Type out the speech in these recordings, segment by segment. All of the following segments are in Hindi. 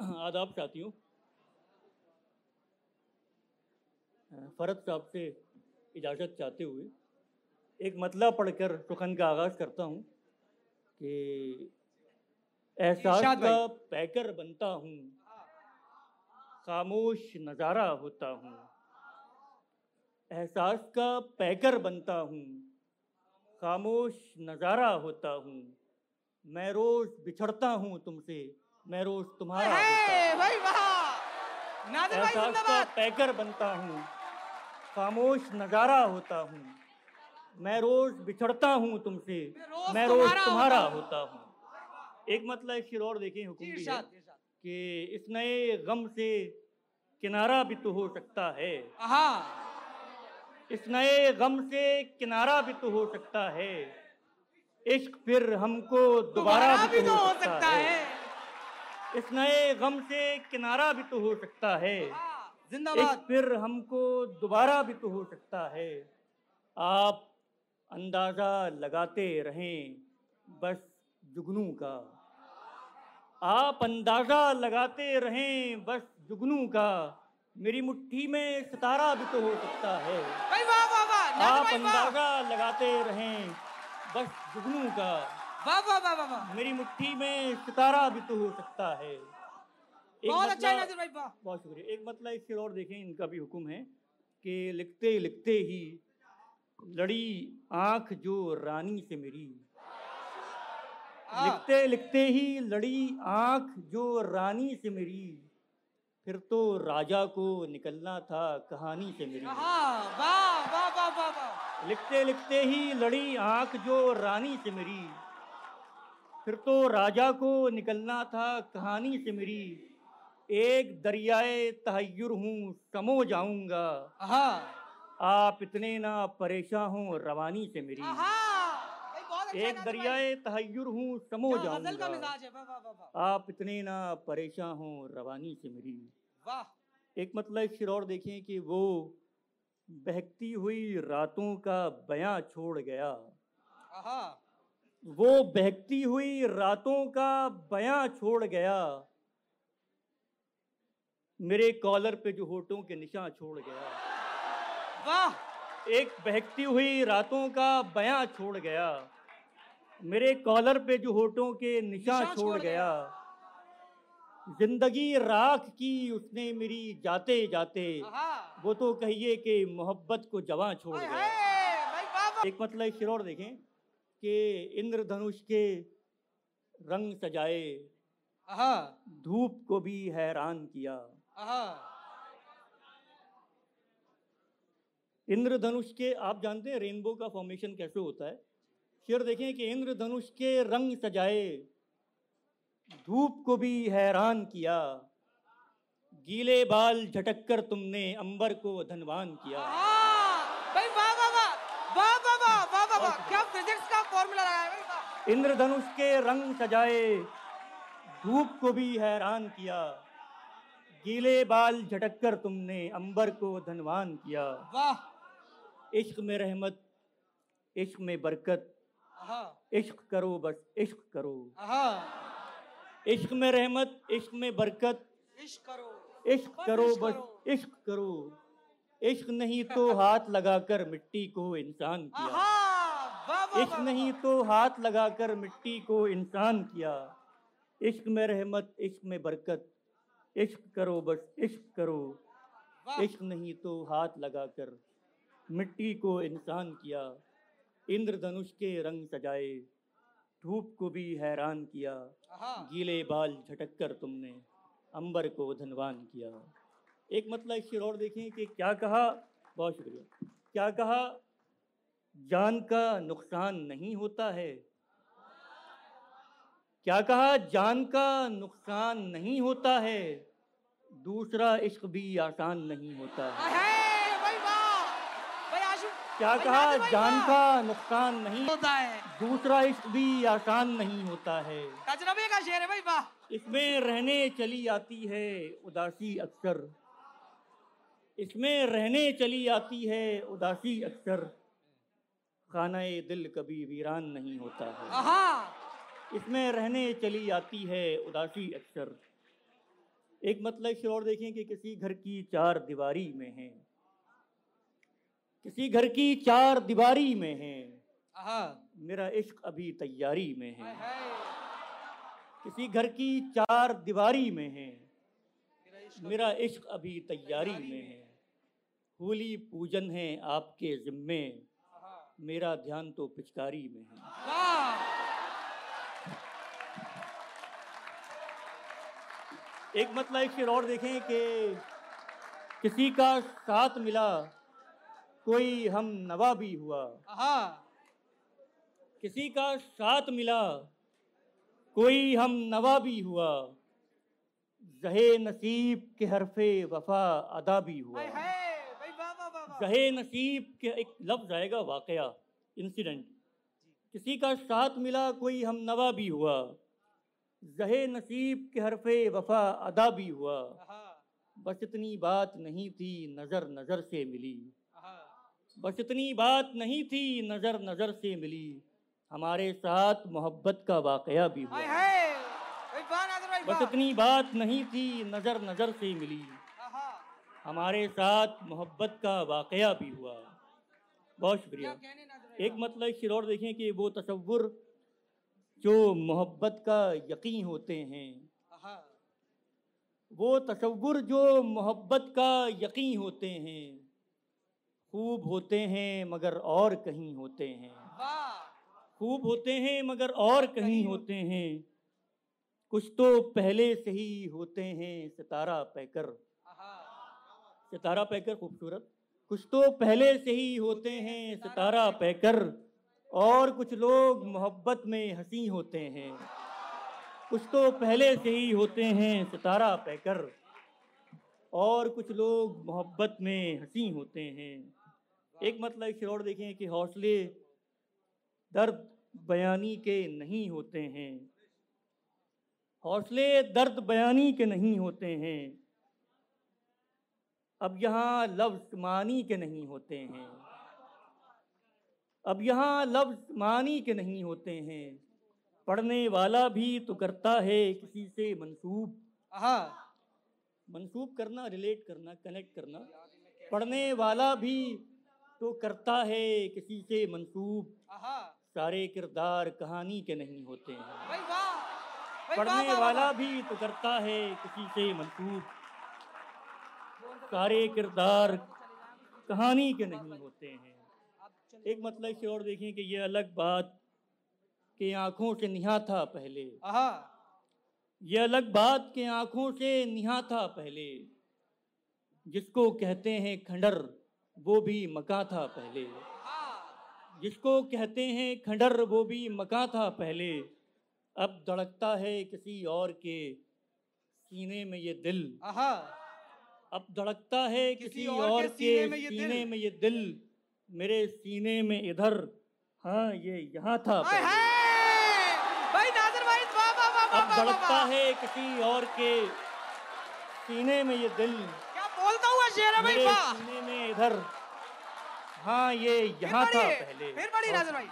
आदाब चाहती हूँ। फ़रत साहब से इजाज़त चाहते हुए एक मतला पढ़कर सुखन का आगाज़ करता हूँ कि एहसास का पैकर बनता हूँ खामोश नज़ारा होता हूँ। एहसास का पैकर बनता हूँ खामोश नज़ारा होता हूँ। मैं रोज़ बिछड़ता हूँ तुमसे मैं रोज़ तुम्हारा भाई वाह। नादिर भाई जिंदाबाद। पैकर बनता हूँ खामोश नज़ारा होता हूँ। मैं रोज़ बिछड़ता हूँ तुमसे मैं रोज़ तुम्हारा होता हूँ। एक मतलब एक शेर और देखें हुक्म जी है कि इस नए गम से किनारा भी तो हो सकता है। हाँ। इस नए गम से किनारा भी तो हो सकता है। इश्क फिर हमको दोबारा भी तो हो सकता है। इस नए गम से किनारा भी तो हो सकता है। जिंदाबाद। फिर हमको दोबारा भी तो हो सकता है। आप अंदाज़ा लगाते रहें बस जुगनू का। आप अंदाज़ा लगाते रहें बस जुगनू का। मेरी मुट्ठी में सितारा भी तो हो सकता है। भाई वाह वाह वाह आप अंदाज़ा लगाते रहें बस जुगनू का। वाह वाह वाह वाह मेरी मुट्ठी में सितारा भी तो हो सकता है। बहुत अच्छा है मतलब- भाई वाह। बहुत शुक्रिया। एक मतलब एक शेर और देखें इनका भी हुक्म है कि लिखते लिखते ही लड़ी आँख जो रानी से मेरी। हाँ, लिखते लिखते ही लड़ी आँख जो रानी से मेरी। फिर तो राजा को निकलना था कहानी से मेरी। हाँ वाह वाह वाह वाह वाह। लिखते लिखते ही लड़ी आँख जो रानी से मेरी। फिर तो राजा को निकलना था कहानी से मेरी। एक दरियाए तहय्युर हूँ समो जाऊँगा। हाँ आप इतने ना परेशान हो रवानी से मेरी। अच्छा एक दरियाए तहय्युर हूँ समो जाऊँगा। आप इतने ना परेशान हो रवानी से मेरी। वाह। एक मतलब एक शेर और देखें कि वो बहकती हुई रातों का बयां छोड़ गया। वो बहकती हुई रातों का बयां छोड़ गया। मेरे कॉलर पे जो होठों के निशान छोड़ गया। वाह! एक बहकती हुई रातों का बयां छोड़ गया। मेरे कॉलर पे जो होठों के निशान छोड़ छोड़ गया। ज़िंदगी राख की उसने मेरी जाते जाते। वो तो कहिए कि मोहब्बत को जवां छोड़ गया। एक मतलब शेर और देखें। कि इंद्रधनुष के रंग सजाए। धूप को भी हैरान किया। इंद्रधनुष के आप जानते हैं रेनबो का फॉर्मेशन कैसे होता है? शेर देखें कि इंद्रधनुष के रंग सजाए। धूप को भी हैरान किया। गीले बाल झटक कर तुमने अंबर को धनवान किया। इंद्रधनुष के रंग सजाए धूप को भी हैरान किया। गीले बाल झटक कर तुमने अंबर को धनवान किया। वाह। इश्क में रहमत इश्क में बरकत। इश्क करो बस इश्क करो। इश्क में रहमत इश्क में बरकत। इश्क करो। इश्क करो बस। इश्क करो। इश्क नहीं तो हाथ लगाकर मिट्टी को इंसान किया। इश्क नहीं तो हाथ लगाकर मिट्टी को इंसान किया। इश्क में रहमत इश्क में बरकत। इश्क करो बस इश्क करो। इश्क नहीं तो हाथ लगाकर मिट्टी को इंसान किया। इंद्रधनुष के रंग सजाए धूप को भी हैरान किया। गीले बाल झटक कर तुमने अंबर को धनवान किया। एक मतलब शेर और देखें कि क्या कहा? बहुत शुक्रिया। क्या कहा? जान का नुकसान नहीं होता है। क्या कहा? जान का नुकसान नहीं होता है। दूसरा इश्क भी आसान नहीं होता है। क्या कहा? जान का नुकसान नहीं होता है। दूसरा इश्क भी आसान नहीं होता है। तजरबे का शेर है भाई वाह इसमें रहने चली आती है उदासी अक्सर। इसमें रहने चली आती है उदासी अक्सर। खाना दिल कभी वीरान नहीं होता है। इसमें रहने चली आती है उदासी अक्सर। एक मतलब शेर और देखें कि किसी घर की चार दीवारी में है। किसी घर की चार दीवारी में है। मेरा इश्क अभी तैयारी में है। किसी घर की चार दीवारी में है। मेरा इश्क अभी तैयारी में है। होली पूजन है आपके जिम्मे। मेरा ध्यान तो पिचकारी में है। एक मतलब एक शेर और देखें कि किसी का साथ मिला कोई हम नवा भी हुआ किसी का साथ मिला कोई हम नवा भी हुआ। जहे नसीब के हरफे वफा अदा भी हुआ। हाय भाई जहे नसीब के एक लफ्ज आएगा वाकया इंसिडेंट किसी का साथ मिला कोई हम नवा भी हुआ। जहे नसीब के हरफे वफा अदा भी हुआ। बस इतनी बात नहीं थी नज़र नज़र से मिली। बस इतनी बात नहीं थी नज़र नज़र से मिली। हमारे साथ मोहब्बत का वाकया भी हुआ। बस इतनी बात नहीं थी नज़र नज़र से मिली। हमारे साथ मोहब्बत का वाकया भी हुआ। बहुत शुक्रिया। एक मतलब शेर और देखें कि वो तसव्वुर जो मोहब्बत का यकीन होते हैं वो तसव्वुर जो मोहब्बत का यकीन होते हैं खूब होते हैं मगर और कहीं होते हैं। खूब होते हैं मगर और कहीं होते हैं। कुछ तो पहले से ही होते हैं सितारा पैकर। सितारा पैकर खूबसूरत। कुछ तो पहले से ही होते हैं सितारा पैकर, और कुछ लोग मोहब्बत में हँसी होते हैं। कुछ तो पहले से ही होते हैं सितारा पैकर, और कुछ लोग मोहब्बत में हँसी होते हैं। एक मतलब एक और देखें कि हौसले दर्द बयानी के नहीं होते हैं। हौसले दर्द बयानी के नहीं होते हैं। अब यहाँ लफ्ज मानी के नहीं होते हैं। अब यहाँ लफ्ज मानी के नहीं होते हैं। पढ़ने वाला भी तो करता है किसी से मंसूब। आहा मंसूब करना रिलेट करना कनेक्ट करना। पढ़ने वाला भी तो करता है किसी से मंसूब। सारे किरदार कहानी के नहीं होते हैं। पढ़ने वाला भी तो करता है किसी से मंसूब। सारे किरदार कहानी के नहीं होते हैं। एक मतलब से और देखें कि ये अलग बात कि आँखों से निहा था पहले। ये अलग बात के आँखों से निहा था पहले। जिसको कहते हैं खंडर वो भी मका था पहले। जिसको कहते हैं खंडर वो भी मका था पहले। अब धड़कता है किसी और के सीने में ये दिल। आहा। अब धड़कता है किसी किसी और और, के सीने में ये सीने दिल। में ये दिल। मेरे सीने में इधर। हाँ ये यहाँ था भाई भाई वाह वाह वाह अब धड़कता है किसी और के सीने में ये दिल। क्या बोलता हुआ शेर है भाई वाह। सीने में इधर। हाँ ये यहाँ था पहले। फिर और नादर भाई।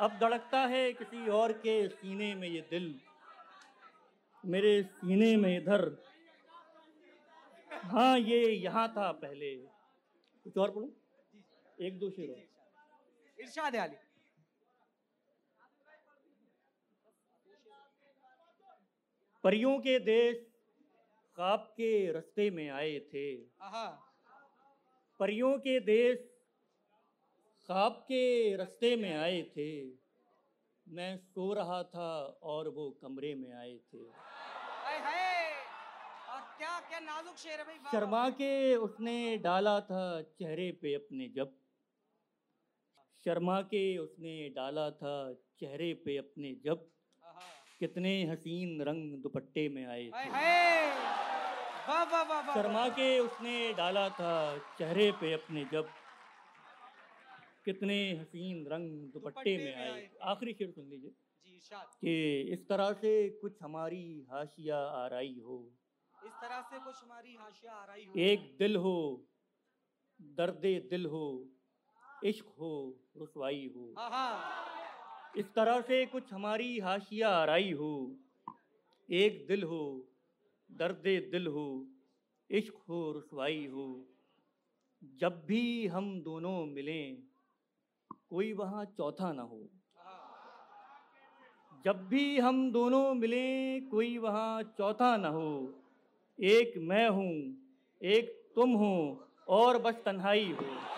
अब धड़कता है किसी और के सीने में ये दिल। मेरे सीने में इधर। हाँ ये यहाँ था पहले। कुछ और पढ़ूं? एक दो शेर इरशाद अली। परियों के देश ख्वाब के रस्ते में आए थे। परियों के देश ख्वाब के रास्ते में आए थे। मैं सो रहा था और वो कमरे में आए थे। हाय और क्या क्या नाजुक शेर है भाई शर्मा के उसने डाला था चेहरे पे अपने जब। शर्मा के उसने डाला था चेहरे पे अपने जब। कितने हसीन रंग दुपट्टे में आए। थे शर्मा के उसने डाला था चेहरे पे अपने जब। कितने हसीन रंग दुपट्टे में आए। आखिरी शेर सुन लीजिए। कि इस तरह से कुछ हमारी हाशिया आराई हो। इस तरह से कुछ हमारी हाशिया आ रही हो। एक दिल हो दर्द दिल हो इश्क हो रुसवाई हो। इस तरह से कुछ हमारी हाशिया आराई हो। एक दिल हो दर्द दिल हो इश्क हो रसवाई हो। जब भी हम दोनों मिलें कोई वहाँ चौथा ना हो। जब भी हम दोनों मिलें कोई वहाँ चौथा ना हो। एक मैं हूँ एक तुम हो और बस तन्हाई हो।